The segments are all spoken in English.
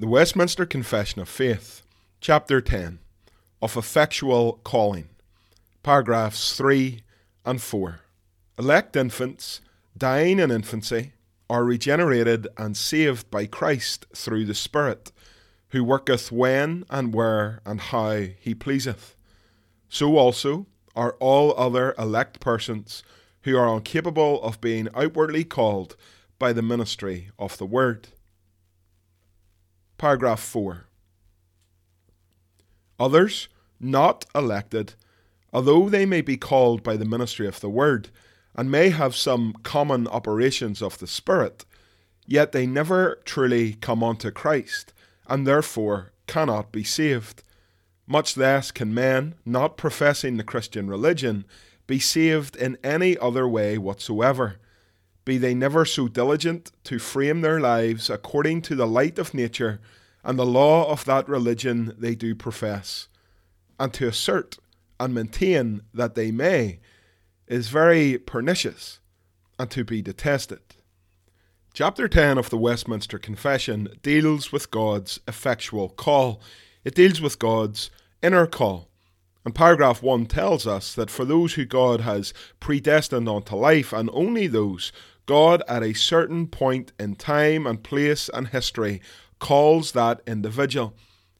The Westminster Confession of Faith, Chapter 10 of Effectual Calling, paragraphs 3 and 4. Elect infants, dying in infancy, are regenerated and saved by Christ through the Spirit, who worketh when and where and how he pleaseth. So also are all other elect persons who are incapable of being outwardly called by the ministry of the Word. Paragraph 4. Others, not elected, although they may be called by the ministry of the Word, and may have some common operations of the Spirit, yet they never truly come unto Christ, and therefore cannot be saved. Much less can men, not professing the Christian religion, be saved in any other way whatsoever be they never so diligent to frame their lives according to the light of nature and the law of that religion they do profess, and to assert and maintain that they may, is very pernicious and to be detested. Chapter 10 of the Westminster Confession deals with God's effectual call. It deals with God's inner call. And paragraph 1 tells us that for those who God has predestined unto life, and only those God, at a certain point in time and place and history, calls that individual.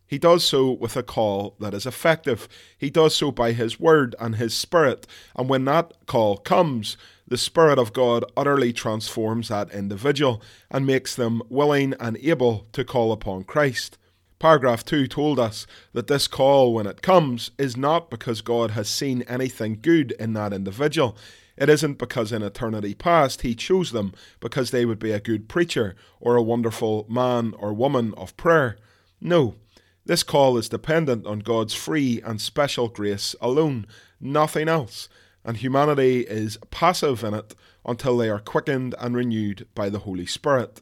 He does so with a call that is effective. He does so by His Word and His Spirit. And when that call comes, the Spirit of God utterly transforms that individual and makes them willing and able to call upon Christ. Paragraph 2 told us that this call, when it comes, is not because God has seen anything good in that individual. It isn't because in eternity past he chose them because they would be a good preacher or a wonderful man or woman of prayer. No, this call is dependent on God's free and special grace alone, nothing else, and humanity is passive in it until they are quickened and renewed by the Holy Spirit.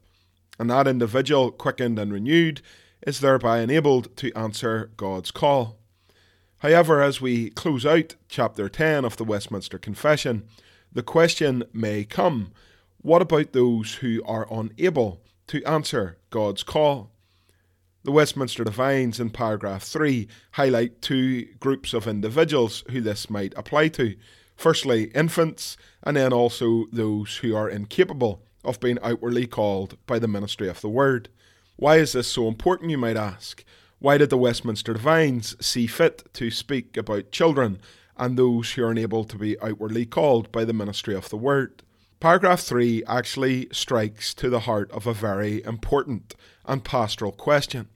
And that individual, quickened and renewed, is thereby enabled to answer God's call. However, as we close out chapter 10 of the Westminster Confession, the question may come what about those who are unable to answer God's call? The Westminster Divines in paragraph 3 highlight two groups of individuals who this might apply to. Firstly, infants, and then also those who are incapable of being outwardly called by the ministry of the Word. Why is this so important, you might ask? Why did the Westminster Divines see fit to speak about children and those who are unable to be outwardly called by the ministry of the Word. Paragraph 3 actually strikes to the heart of a very important and pastoral question.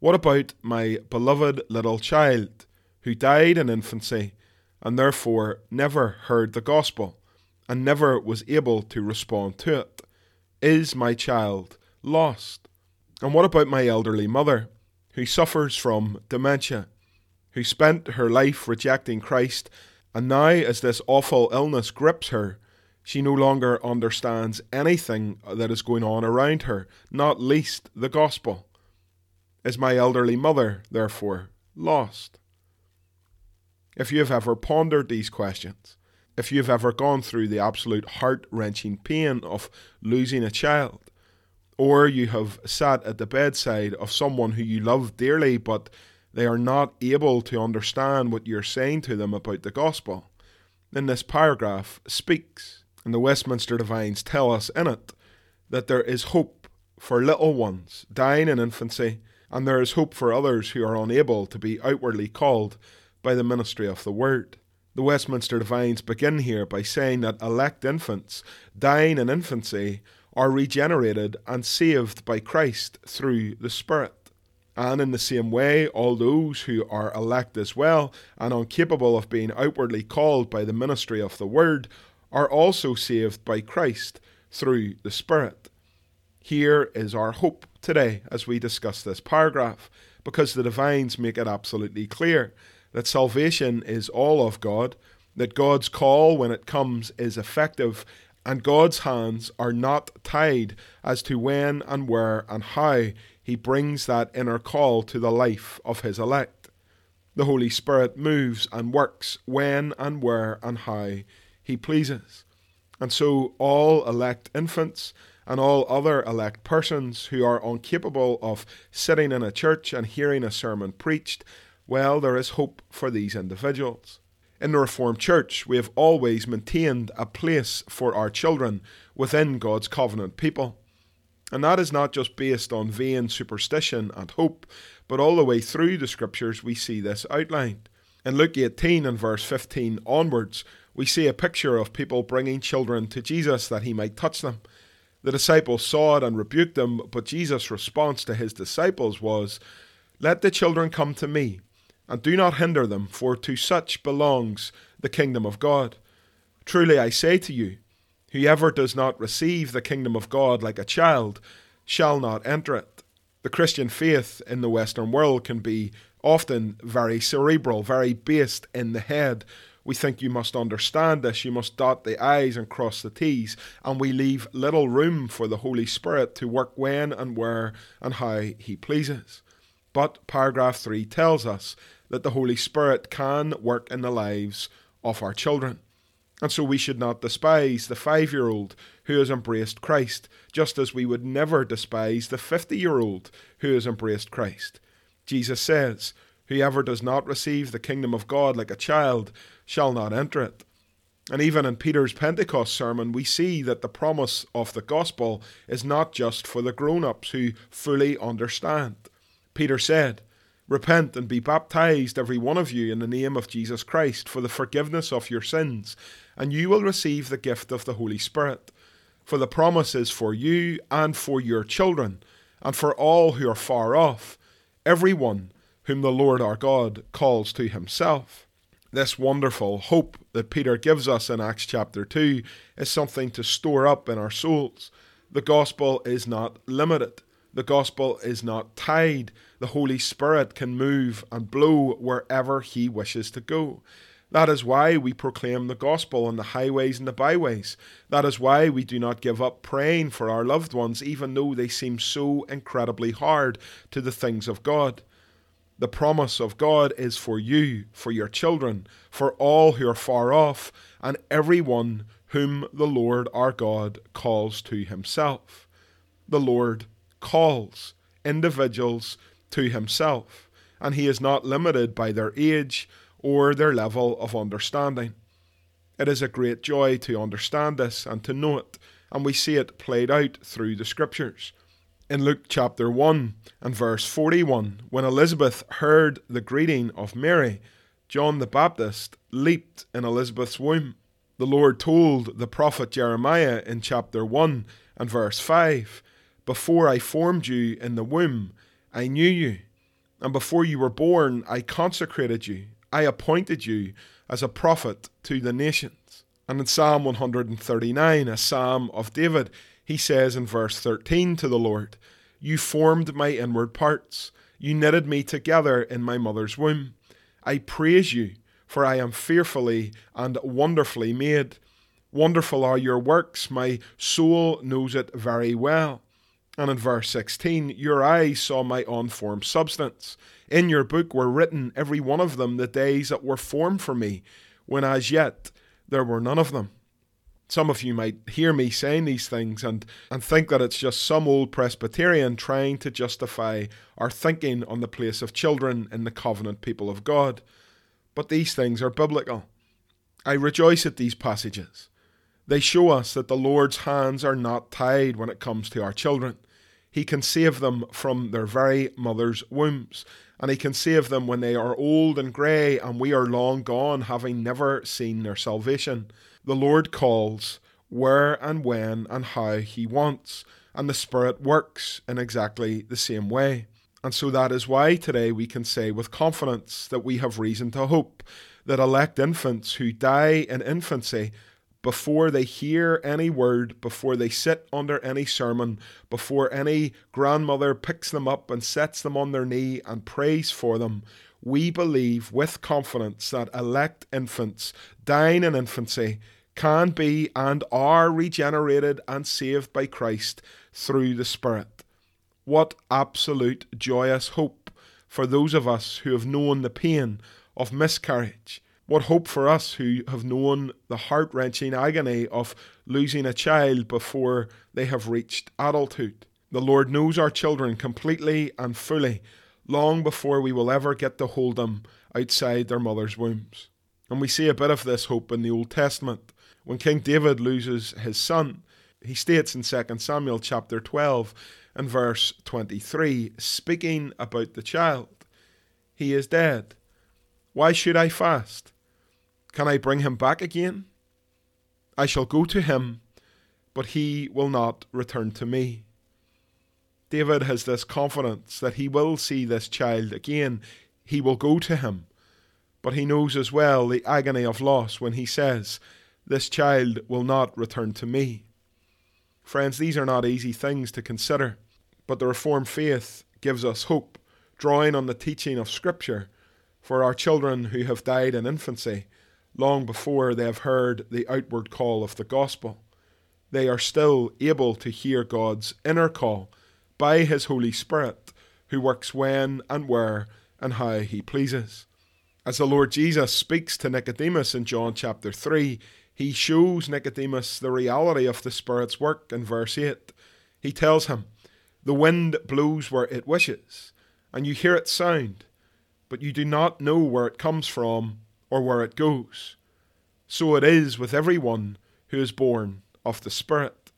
What about my beloved little child who died in infancy and therefore never heard the gospel and never was able to respond to it? Is my child lost? And what about my elderly mother who suffers from dementia who spent her life rejecting Christ, and now, as this awful illness grips her, she no longer understands anything that is going on around her, not least the gospel. Is my elderly mother, therefore, lost? If you have ever pondered these questions, if you have ever gone through the absolute heart wrenching pain of losing a child, or you have sat at the bedside of someone who you love dearly but they are not able to understand what you're saying to them about the gospel. Then this paragraph speaks, and the Westminster Divines tell us in it that there is hope for little ones dying in infancy and there is hope for others who are unable to be outwardly called by the ministry of the Word. The Westminster Divines begin here by saying that elect infants, dying in infancy, are regenerated and saved by Christ through the Spirit. And in the same way, all those who are elect as well and incapable of being outwardly called by the ministry of the Word are also saved by Christ through the Spirit. Here is our hope today as we discuss this paragraph, because the divines make it absolutely clear that salvation is all of God, that God's call when it comes is effective, and God's hands are not tied as to when and where and how He brings that inner call to the life of His elect. The Holy Spirit moves and works when and where and how He pleases. And so all elect infants and all other elect persons who are incapable of sitting in a church and hearing a sermon preached, well, there is hope for these individuals. In the Reformed Church, we have always maintained a place for our children within God's covenant people. And that is not just based on vain superstition and hope, but all the way through the scriptures we see this outlined. In Luke 18 and verse 15 onwards, we see a picture of people bringing children to Jesus that he might touch them. The disciples saw it and rebuked them, but Jesus' response to his disciples was, Let the children come to me, and do not hinder them, for to such belongs the kingdom of God. Truly I say to you, whoever does not receive the kingdom of God like a child shall not enter it. The Christian faith in the Western world can be often very cerebral, very based in the head, we think you must understand this, you must dot the I's and cross the T's, and we leave little room for the Holy Spirit to work when and where and how He pleases. But paragraph 3 tells us that the Holy Spirit can work in the lives of our children. And so we should not despise the five year old who has embraced Christ, just as we would never despise the 50 year old who has embraced Christ. Jesus says, Whoever does not receive the kingdom of God like a child shall not enter it. And even in Peter's Pentecost sermon, we see that the promise of the gospel is not just for the grown ups who fully understand. Peter said, Repent and be baptized, every one of you, in the name of Jesus Christ, for the forgiveness of your sins, and you will receive the gift of the Holy Spirit. For the promise is for you and for your children, and for all who are far off, every one whom the Lord our God calls to himself. This wonderful hope that Peter gives us in Acts chapter 2 is something to store up in our souls. The gospel is not limited. The gospel is not tied. The Holy Spirit can move and blow wherever He wishes to go. That is why we proclaim the gospel on the highways and the byways. That is why we do not give up praying for our loved ones, even though they seem so incredibly hard to the things of God. The promise of God is for you, for your children, for all who are far off, and everyone whom the Lord our God calls to himself. The Lord calls individuals to himself, and he is not limited by their age or their level of understanding. It is a great joy to understand this and to know it, and we see it played out through the Scriptures in Luke chapter 1 and verse 41, when Elizabeth heard the greeting of Mary, John the Baptist leaped in Elizabeth's womb. The Lord told the prophet Jeremiah in chapter 1 and verse 5 Before I formed you in the womb, I knew you, and before you were born, I consecrated you. I appointed you as a prophet to the nations. And in Psalm 139, a psalm of David, he says in verse 13 to the Lord, You formed my inward parts, you knitted me together in my mother's womb. I praise you, for I am fearfully and wonderfully made. Wonderful are your works, my soul knows it very well. And in verse 16, Your eyes saw my unformed substance. In your book were written, every one of them, the days that were formed for me, when as yet there were none of them. Some of you might hear me saying these things and, and think that it's just some old Presbyterian trying to justify our thinking on the place of children in the covenant people of God. But these things are biblical. I rejoice at these passages. They show us that the Lord's hands are not tied when it comes to our children. He can save them from their very mother's wombs, and He can save them when they are old and grey and we are long gone, having never seen their salvation. The Lord calls where and when and how He wants, and the Spirit works in exactly the same way. And so that is why today we can say with confidence that we have reason to hope that elect infants who die in infancy before they hear any word, before they sit under any sermon, before any grandmother picks them up and sets them on their knee and prays for them, we believe with confidence that elect infants dying in infancy can be and are regenerated and saved by Christ through the Spirit. What absolute joyous hope for those of us who have known the pain of miscarriage. What hope for us who have known the heart wrenching agony of losing a child before they have reached adulthood. The Lord knows our children completely and fully, long before we will ever get to hold them outside their mother's wombs. And we see a bit of this hope in the Old Testament. When King David loses his son, he states in 2 Samuel chapter 12 and verse 23, speaking about the child, He is dead. Why should I fast? Can I bring him back again? I shall go to him, but he will not return to me. David has this confidence that he will see this child again. He will go to him. But he knows as well the agony of loss when he says, This child will not return to me. Friends, these are not easy things to consider. But the Reformed faith gives us hope, drawing on the teaching of Scripture for our children who have died in infancy, long before they have heard the outward call of the gospel. They are still able to hear God's inner call by His Holy Spirit, who works when and where and how He pleases. As the Lord Jesus speaks to Nicodemus in John chapter 3, he shows Nicodemus the reality of the Spirit's work in verse 8. He tells him, the wind blows where it wishes, and you hear its sound, but you do not know where it comes from or where it goes. So it is with everyone who is born of the Spirit.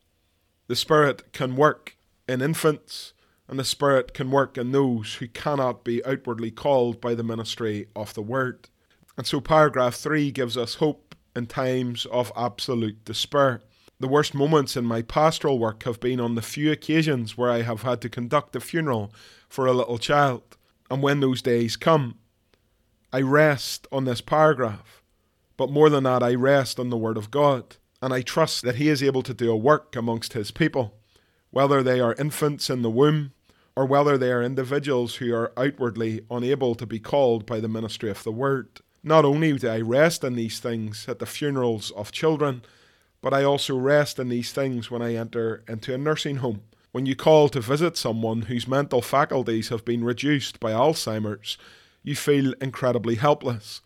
The Spirit can work in infants, and the Spirit can work in those who cannot be outwardly called by the ministry of the Word. And so, paragraph 3 gives us hope in times of absolute despair. The worst moments in my pastoral work have been on the few occasions where I have had to conduct a funeral for a little child. And when those days come, I rest on this paragraph. But more than that, I rest on the Word of God. And I trust that He is able to do a work amongst His people, whether they are infants in the womb or whether they are individuals who are outwardly unable to be called by the ministry of the Word. Not only do I rest in these things at the funerals of children, but I also rest in these things when I enter into a nursing home. When you call to visit someone whose mental faculties have been reduced by Alzheimer's, you feel incredibly helpless.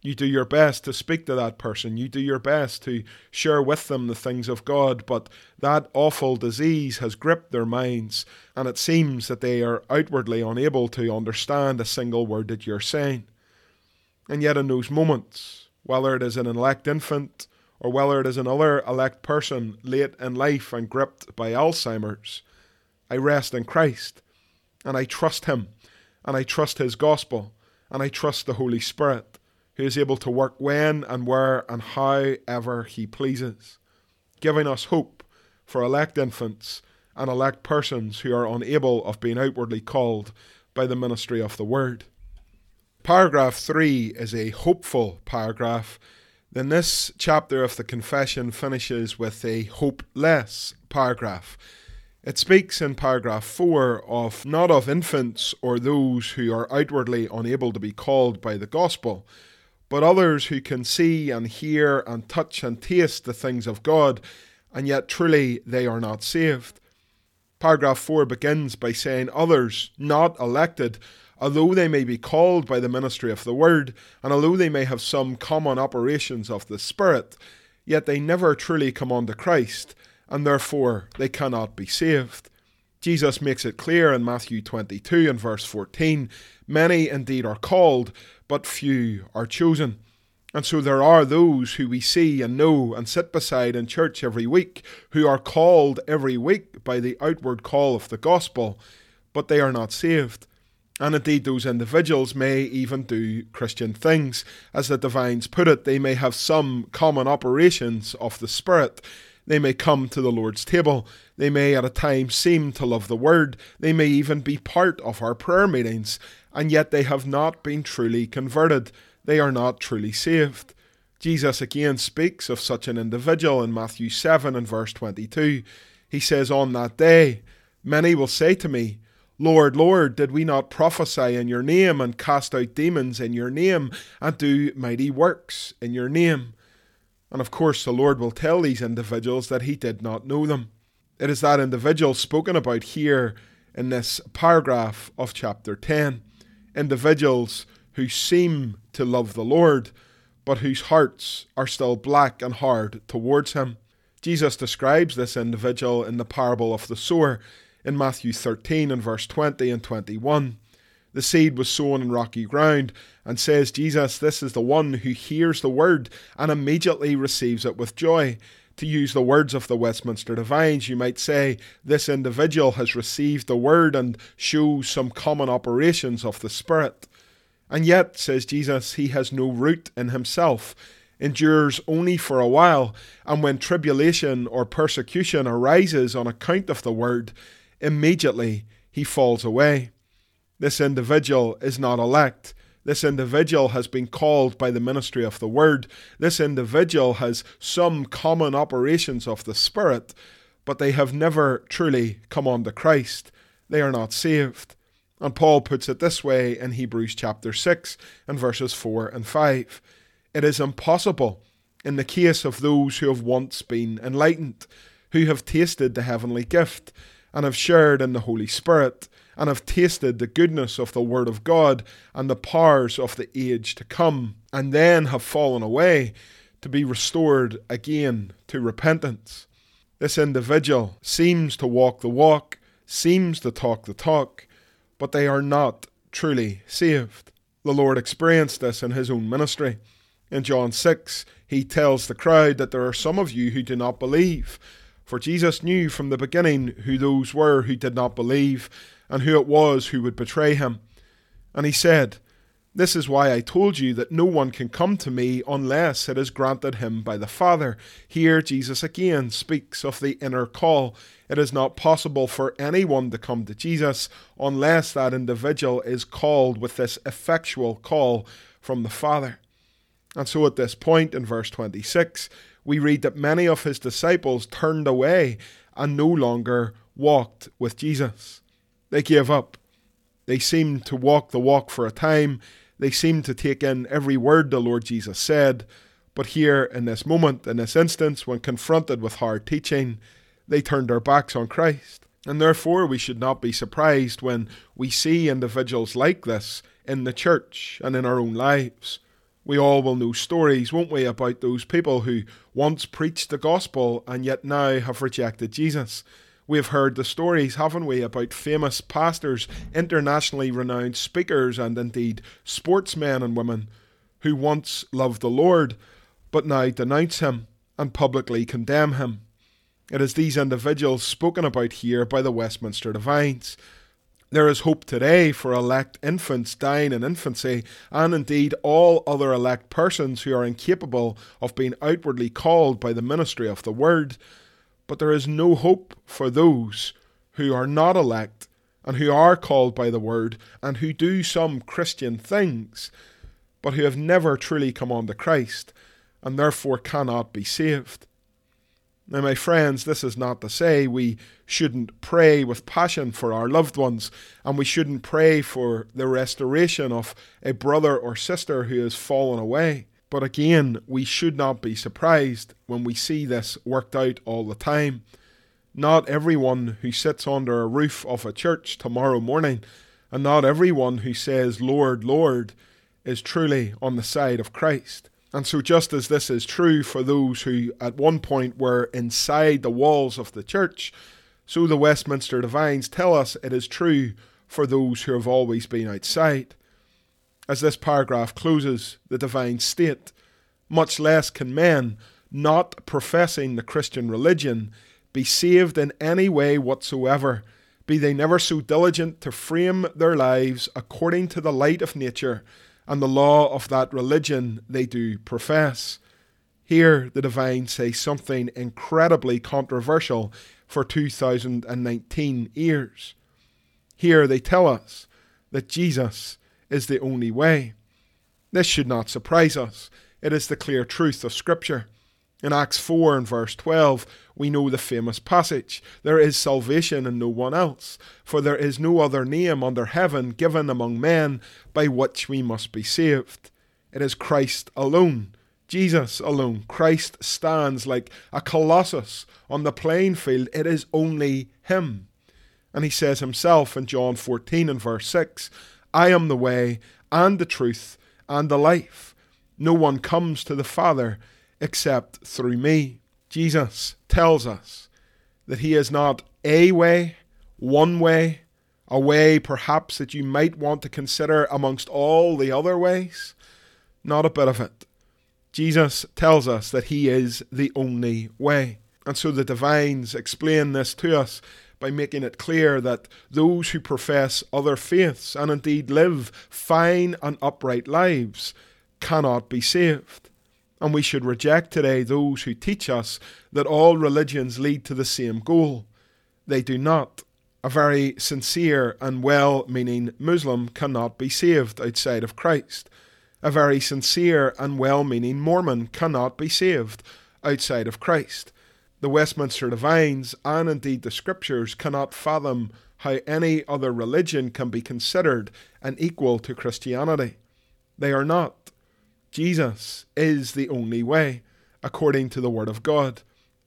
You do your best to speak to that person. You do your best to share with them the things of God, but that awful disease has gripped their minds, and it seems that they are outwardly unable to understand a single word that you're saying. And yet, in those moments, whether it is an elect infant or whether it is another elect person late in life and gripped by Alzheimer's, I rest in Christ and I trust Him and I trust His gospel and I trust the Holy Spirit who is able to work when and where and however He pleases, giving us hope for elect infants and elect persons who are unable of being outwardly called by the ministry of the Word. Paragraph 3 is a hopeful paragraph then this chapter of the confession finishes with a hopeless paragraph. It speaks in paragraph 4 of not of infants or those who are outwardly unable to be called by the gospel, but others who can see and hear and touch and taste the things of God, and yet truly they are not saved. Paragraph 4 begins by saying, Others, not elected, although they may be called by the ministry of the word, and although they may have some common operations of the Spirit, yet they never truly come unto Christ, and therefore they cannot be saved. Jesus makes it clear in Matthew 22 and verse 14 Many indeed are called, but few are chosen. And so there are those who we see and know and sit beside in church every week who are called every week by the outward call of the gospel, but they are not saved. And indeed, those individuals may even do Christian things. As the divines put it, they may have some common operations of the Spirit. They may come to the Lord's table. They may at a time seem to love the Word. They may even be part of our prayer meetings. And yet they have not been truly converted. They are not truly saved. Jesus again speaks of such an individual in Matthew 7 and verse 22. He says, On that day, many will say to me, Lord, Lord, did we not prophesy in your name and cast out demons in your name and do mighty works in your name? And of course, the Lord will tell these individuals that he did not know them. It is that individual spoken about here in this paragraph of chapter 10. Individuals who seem to love the Lord, but whose hearts are still black and hard towards him. Jesus describes this individual in the parable of the sower in Matthew 13 and verse 20 and 21. The seed was sown in rocky ground, and says Jesus, This is the one who hears the word and immediately receives it with joy. To use the words of the Westminster Divines, you might say this individual has received the word and shows some common operations of the Spirit. And yet, says Jesus, he has no root in himself, endures only for a while, and when tribulation or persecution arises on account of the word, immediately he falls away. This individual is not elect. This individual has been called by the ministry of the word. This individual has some common operations of the Spirit, but they have never truly come unto Christ. They are not saved. And Paul puts it this way in Hebrews chapter 6 and verses 4 and 5. It is impossible in the case of those who have once been enlightened, who have tasted the heavenly gift, and have shared in the Holy Spirit, and have tasted the goodness of the Word of God and the powers of the age to come, and then have fallen away to be restored again to repentance. This individual seems to walk the walk, seems to talk the talk, but they are not truly saved. The Lord experienced this in his own ministry. In John 6, he tells the crowd that there are some of you who do not believe. For Jesus knew from the beginning who those were who did not believe, and who it was who would betray him. And he said, This is why I told you that no one can come to me unless it is granted him by the Father. Here Jesus again speaks of the inner call. It is not possible for anyone to come to Jesus unless that individual is called with this effectual call from the Father. And so at this point in verse 26, we read that many of his disciples turned away and no longer walked with Jesus. They gave up. They seemed to walk the walk for a time. They seemed to take in every word the Lord Jesus said. But here, in this moment, in this instance, when confronted with hard teaching, they turned their backs on Christ. And therefore, we should not be surprised when we see individuals like this in the church and in our own lives. We all will know stories, won't we, about those people who once preached the gospel and yet now have rejected Jesus. We have heard the stories, haven't we, about famous pastors, internationally renowned speakers, and indeed sportsmen and women who once loved the Lord but now denounce him and publicly condemn him. It is these individuals spoken about here by the Westminster Divines. There is hope today for elect infants dying in infancy, and indeed all other elect persons who are incapable of being outwardly called by the ministry of the Word. But there is no hope for those who are not elect and who are called by the Word and who do some Christian things, but who have never truly come on to Christ and therefore cannot be saved. Now, my friends, this is not to say we shouldn't pray with passion for our loved ones, and we shouldn't pray for the restoration of a brother or sister who has fallen away. But again, we should not be surprised when we see this worked out all the time. Not everyone who sits under a roof of a church tomorrow morning, and not everyone who says, Lord, Lord, is truly on the side of Christ. And so, just as this is true for those who at one point were inside the walls of the church, so the Westminster Divines tell us it is true for those who have always been outside. As this paragraph closes, the divine state Much less can men, not professing the Christian religion, be saved in any way whatsoever, be they never so diligent to frame their lives according to the light of nature and the law of that religion they do profess. Here, the divine say something incredibly controversial for 2019 ears. Here, they tell us that Jesus is the only way. This should not surprise us. It is the clear truth of Scripture. In Acts 4 and verse 12, we know the famous passage There is salvation in no one else, for there is no other name under heaven given among men by which we must be saved. It is Christ alone, Jesus alone. Christ stands like a colossus on the playing field. It is only Him. And He says Himself in John 14 and verse 6 I am the way and the truth and the life. No one comes to the Father except through me. Jesus tells us that He is not a way, one way, a way perhaps that you might want to consider amongst all the other ways. Not a bit of it. Jesus tells us that He is the only way. And so the divines explain this to us by making it clear that those who profess other faiths and indeed live fine and upright lives cannot be saved. And we should reject today those who teach us that all religions lead to the same goal. They do not. A very sincere and well meaning Muslim cannot be saved outside of Christ. A very sincere and well meaning Mormon cannot be saved outside of Christ. The Westminster Divines and indeed the Scriptures cannot fathom how any other religion can be considered an equal to Christianity. They are not. Jesus is the only way, according to the Word of God.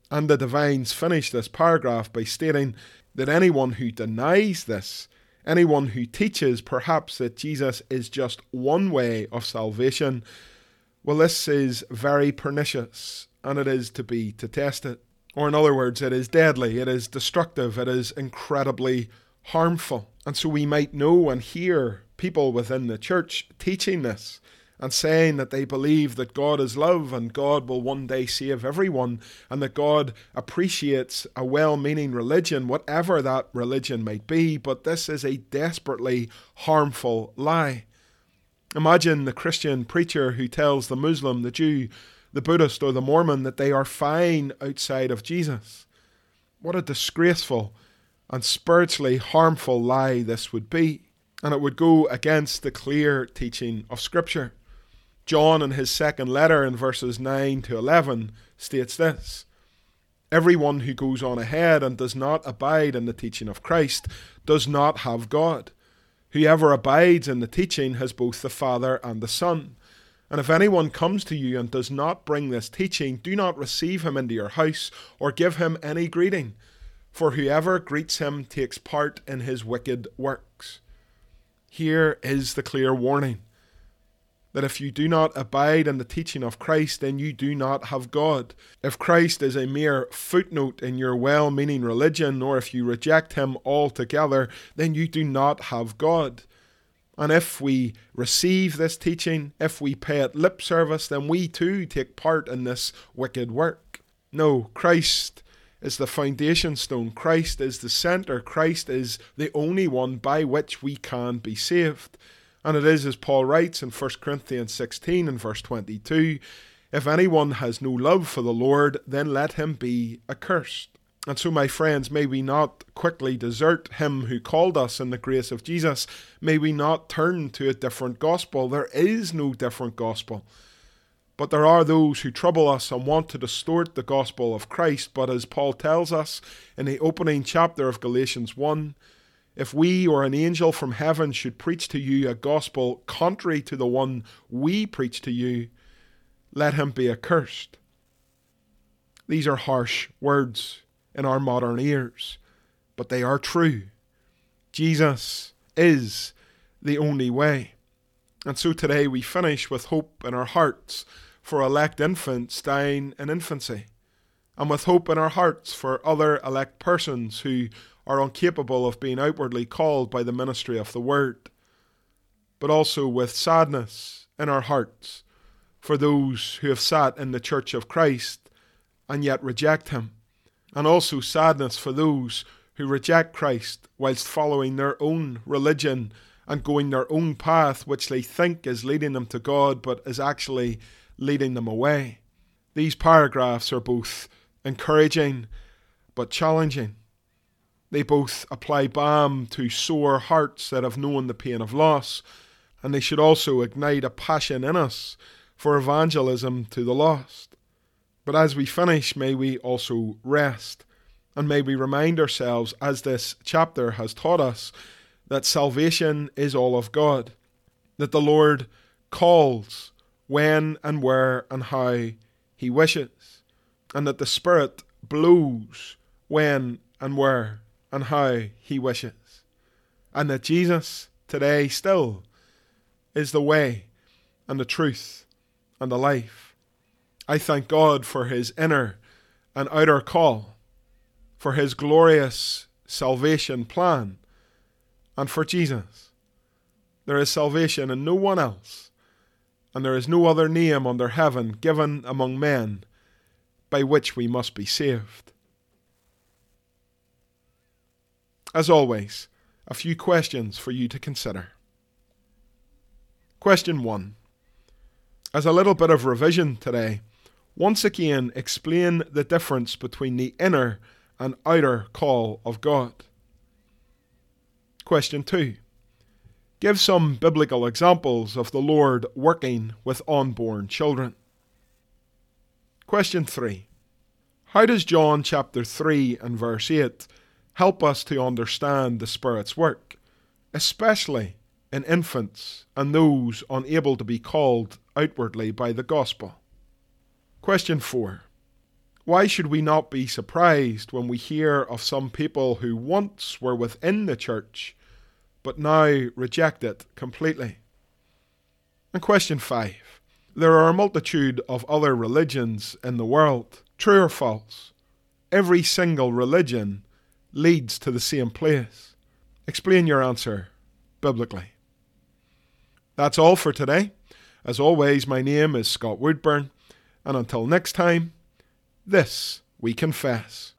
And the Divines finish this paragraph by stating that anyone who denies this, anyone who teaches perhaps that Jesus is just one way of salvation, well, this is very pernicious and it is to be detested. Or, in other words, it is deadly, it is destructive, it is incredibly harmful. And so we might know and hear people within the church teaching this and saying that they believe that God is love and God will one day save everyone and that God appreciates a well meaning religion, whatever that religion might be. But this is a desperately harmful lie. Imagine the Christian preacher who tells the Muslim, the Jew, the Buddhist, or the Mormon that they are fine outside of Jesus. What a disgraceful and spiritually harmful lie this would be. And it would go against the clear teaching of Scripture. John, in his second letter, in verses 9 to 11, states this Everyone who goes on ahead and does not abide in the teaching of Christ does not have God. Whoever abides in the teaching has both the Father and the Son. And if anyone comes to you and does not bring this teaching, do not receive him into your house or give him any greeting, for whoever greets him takes part in his wicked works. Here is the clear warning that if you do not abide in the teaching of Christ, then you do not have God. If Christ is a mere footnote in your well meaning religion, or if you reject him altogether, then you do not have God. And if we receive this teaching, if we pay it lip service, then we too take part in this wicked work. No, Christ is the foundation stone. Christ is the centre. Christ is the only one by which we can be saved. And it is as Paul writes in 1 Corinthians 16 and verse 22 If anyone has no love for the Lord, then let him be accursed. And so, my friends, may we not quickly desert him who called us in the grace of Jesus. May we not turn to a different gospel. There is no different gospel. But there are those who trouble us and want to distort the gospel of Christ. But as Paul tells us in the opening chapter of Galatians 1, if we or an angel from heaven should preach to you a gospel contrary to the one we preach to you, let him be accursed. These are harsh words in our modern ears, but they are true. Jesus is the only way. And so today we finish with hope in our hearts for elect infants dying in infancy, and with hope in our hearts for other elect persons who are incapable of being outwardly called by the ministry of the Word, but also with sadness in our hearts for those who have sat in the church of Christ and yet reject him, and also sadness for those who reject Christ whilst following their own religion and going their own path, which they think is leading them to God, but is actually leading them away. These paragraphs are both encouraging but challenging. They both apply balm to sore hearts that have known the pain of loss, and they should also ignite a passion in us for evangelism to the lost. But as we finish, may we also rest, and may we remind ourselves, as this chapter has taught us, that salvation is all of God, that the Lord calls when and where and how He wishes, and that the Spirit blows when and where and how He wishes, and that Jesus today still is the way and the truth and the life. I thank God for His inner and outer call, for His glorious salvation plan, and for Jesus. There is salvation in no one else, and there is no other name under heaven given among men by which we must be saved. As always, a few questions for you to consider. Question 1. As a little bit of revision today, once again explain the difference between the inner and outer call of God. Question 2. Give some biblical examples of the Lord working with unborn children. Question 3. How does John chapter 3 and verse 8 help us to understand the Spirit's work, especially in infants and those unable to be called outwardly by the gospel. Question 4. Why should we not be surprised when we hear of some people who once were within the church but now reject it completely? And question 5. There are a multitude of other religions in the world. True or false? Every single religion leads to the same place? Explain your answer biblically. That's all for today. As always, my name is Scott Woodburn, and until next time, this we confess.